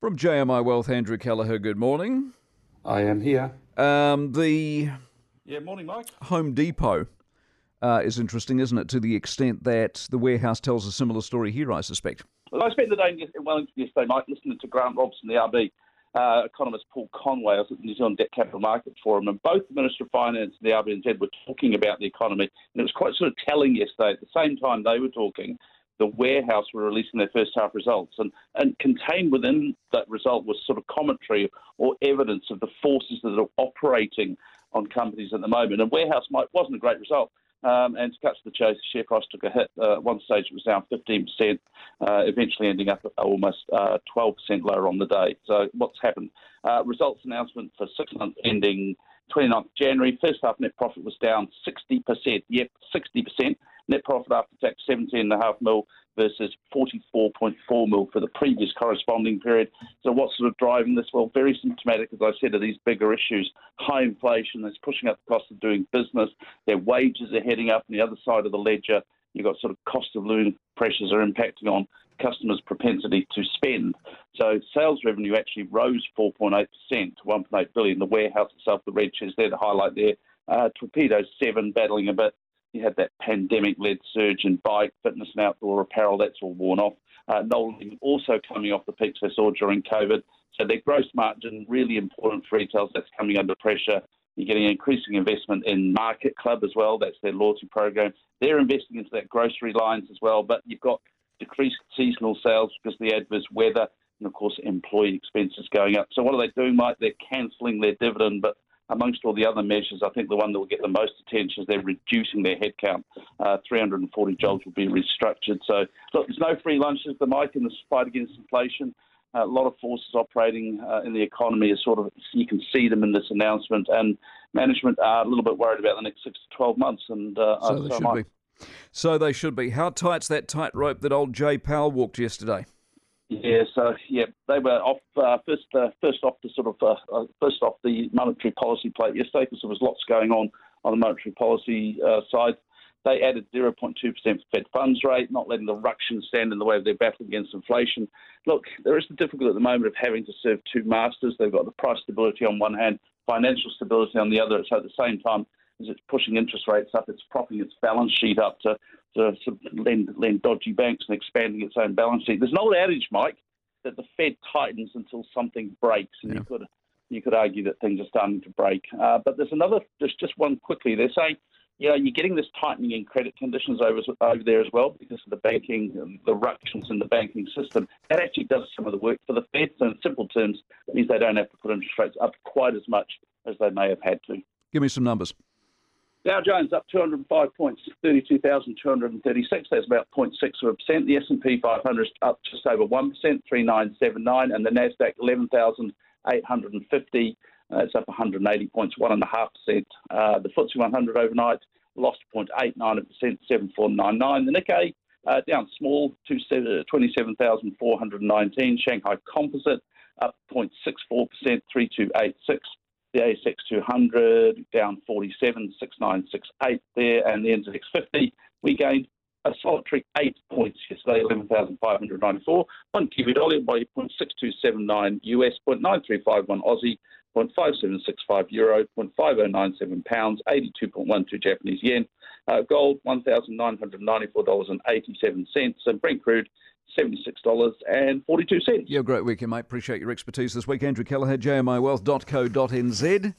From JMI Wealth, Andrew Kelleher, good morning. I am here. Um, the Yeah, morning, Mike. Home Depot uh, is interesting, isn't it, to the extent that the warehouse tells a similar story here, I suspect. Well, I spent the day in Wellington yesterday, Mike, listening to Grant Robertson, the RB, uh, economist Paul Conway. I was at the New Zealand Debt Capital Market Forum, and both the Minister of Finance and the RBNZ were talking about the economy, and it was quite sort of telling yesterday. At the same time they were talking, the warehouse were releasing their first half results, and, and contained within that result was sort of commentary or evidence of the forces that are operating on companies at the moment. And warehouse might wasn't a great result. Um, and to cut to the chase, the share price took a hit. Uh, at one stage, it was down 15%, uh, eventually ending up almost uh, 12% lower on the day. So, what's happened? Uh, results announcement for six months ending 29th January. First half net profit was down 60%. Yep, 60%. Net profit after tax 17.5 mil versus 44.4 mil for the previous corresponding period. So what's sort of driving this? Well, very symptomatic, as I said, of these bigger issues. High inflation that's pushing up the cost of doing business. Their wages are heading up. On the other side of the ledger, you've got sort of cost of living pressures are impacting on customers' propensity to spend. So sales revenue actually rose 4.8% to 1.8 billion. The warehouse itself, the Red Sheds there, the highlight there. Uh, Torpedo 7 battling a bit you had that pandemic-led surge in bike, fitness and outdoor apparel. That's all worn off. Uh, Noel Leeming also coming off the peaks they saw during COVID. So their gross margin, really important for retailers, that's coming under pressure. You're getting increasing investment in Market Club as well. That's their loyalty program. They're investing into that grocery lines as well. But you've got decreased seasonal sales because of the adverse weather and, of course, employee expenses going up. So what are they doing, Mike? They're cancelling their dividend, but amongst all the other measures, I think the one that will get the most attention is they're reducing their headcount. Uh, 340 jobs will be restructured. So, look, there's no free lunches. The Mike in the fight against inflation. Uh, a lot of forces operating uh, in the economy is sort of you can see them in this announcement, and management are a little bit worried about the next six to 12 months. And uh, so they should be. So they should be. How tight's that tightrope that old Jay Powell walked yesterday? Yeah, so yeah, they were off uh, first. Uh, first off the sort of uh, uh first off the monetary policy plate yesterday because there was lots going on on the monetary policy uh, side. They added 0.2% Fed funds rate, not letting the ruction stand in the way of their battle against inflation. Look, there is the difficulty at the moment of having to serve two masters. They've got the price stability on one hand, financial stability on the other. So at the same time, it's pushing interest rates up, it's propping its balance sheet up to to of lend, lend dodgy banks and expanding its own balance sheet. There's an old adage, Mike, that the Fed tightens until something breaks, and yeah. you could you could argue that things are starting to break. Uh, but there's another, there's just one quickly. They're saying, you know, you're getting this tightening in credit conditions over over there as well because of the banking, the ructions in the banking system. That actually does some of the work for the Fed. So in simple terms, it means they don't have to put interest rates up quite as much as they may have had to. Give me some numbers. Dow Jones up 205 points, 32,236. That's about 0.6 of a percent. The S&P 500 is up just over 1%, 3979, and the Nasdaq 11,850. Uh, it's up 180 points, one and a half percent. Uh, the FTSE 100 overnight lost 0.89%, 7499. The Nikkei uh, down small, 27,419. Shanghai Composite up 0.64 percent, 3286 the ASX 200 down 47, 6968 there, and the NZX 50, we gained a solitary eight points yesterday, 11,594. One Kiwi dollar by 0.6279 US, 0.9351 Aussie, 0.5765 euro, 0.5097 pounds, 82.12 Japanese yen. Uh, gold, $1,994.87. And Brent crude, $76.42. Yeah, great weekend, mate. Appreciate your expertise this week. Andrew Kelleher, jmiwealth.co.nz.